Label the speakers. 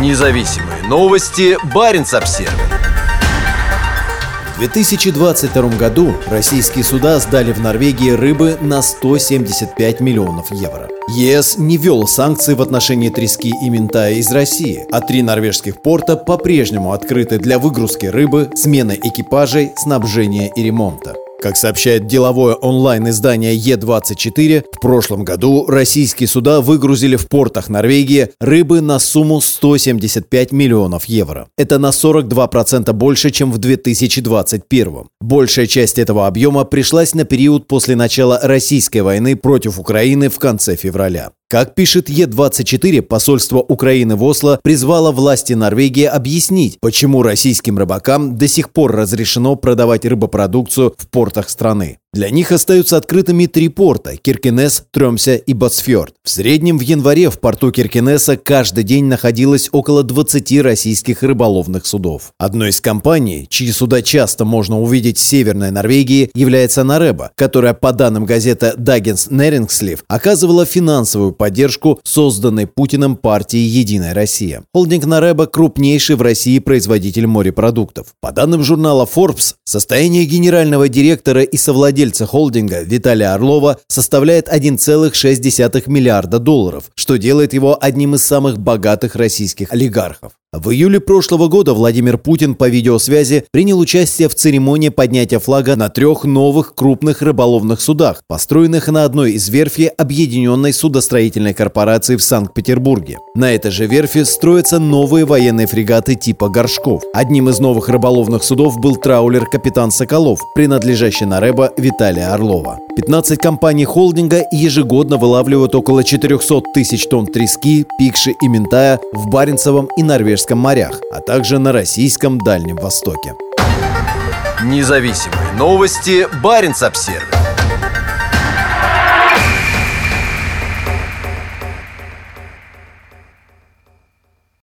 Speaker 1: Независимые новости. Барин обсерва
Speaker 2: В 2022 году российские суда сдали в Норвегии рыбы на 175 миллионов евро. ЕС не ввел санкции в отношении трески и ментая из России, а три норвежских порта по-прежнему открыты для выгрузки рыбы, смены экипажей, снабжения и ремонта. Как сообщает деловое онлайн-издание Е24, в прошлом году российские суда выгрузили в портах Норвегии рыбы на сумму 175 миллионов евро. Это на 42% больше, чем в 2021. Большая часть этого объема пришлась на период после начала российской войны против Украины в конце февраля. Как пишет Е24, посольство Украины в Осло призвало власти Норвегии объяснить, почему российским рыбакам до сих пор разрешено продавать рыбопродукцию в портах страны. Для них остаются открытыми три порта – Киркинес, Тремся и Босфьорд. В среднем в январе в порту Киркинеса каждый день находилось около 20 российских рыболовных судов. Одной из компаний, чьи суда часто можно увидеть в Северной Норвегии, является Нареба, которая, по данным газеты Даггинс Нерингслив, оказывала финансовую поддержку созданной Путиным партии «Единая Россия». Холдинг Нареба – крупнейший в России производитель морепродуктов. По данным журнала Forbes, состояние генерального директора и совладельца владельца холдинга Виталия Орлова составляет 1,6 миллиарда долларов, что делает его одним из самых богатых российских олигархов. В июле прошлого года Владимир Путин по видеосвязи принял участие в церемонии поднятия флага на трех новых крупных рыболовных судах, построенных на одной из верфи Объединенной судостроительной корпорации в Санкт-Петербурге. На этой же верфи строятся новые военные фрегаты типа «Горшков». Одним из новых рыболовных судов был траулер «Капитан Соколов», принадлежащий на Рэба Виталия Орлова. 15 компаний холдинга ежегодно вылавливают около 400 тысяч тонн трески, пикши и ментая в Баренцевом и Норвежском морях, а также на российском Дальнем Востоке.
Speaker 1: Независимые новости. Барин обсервис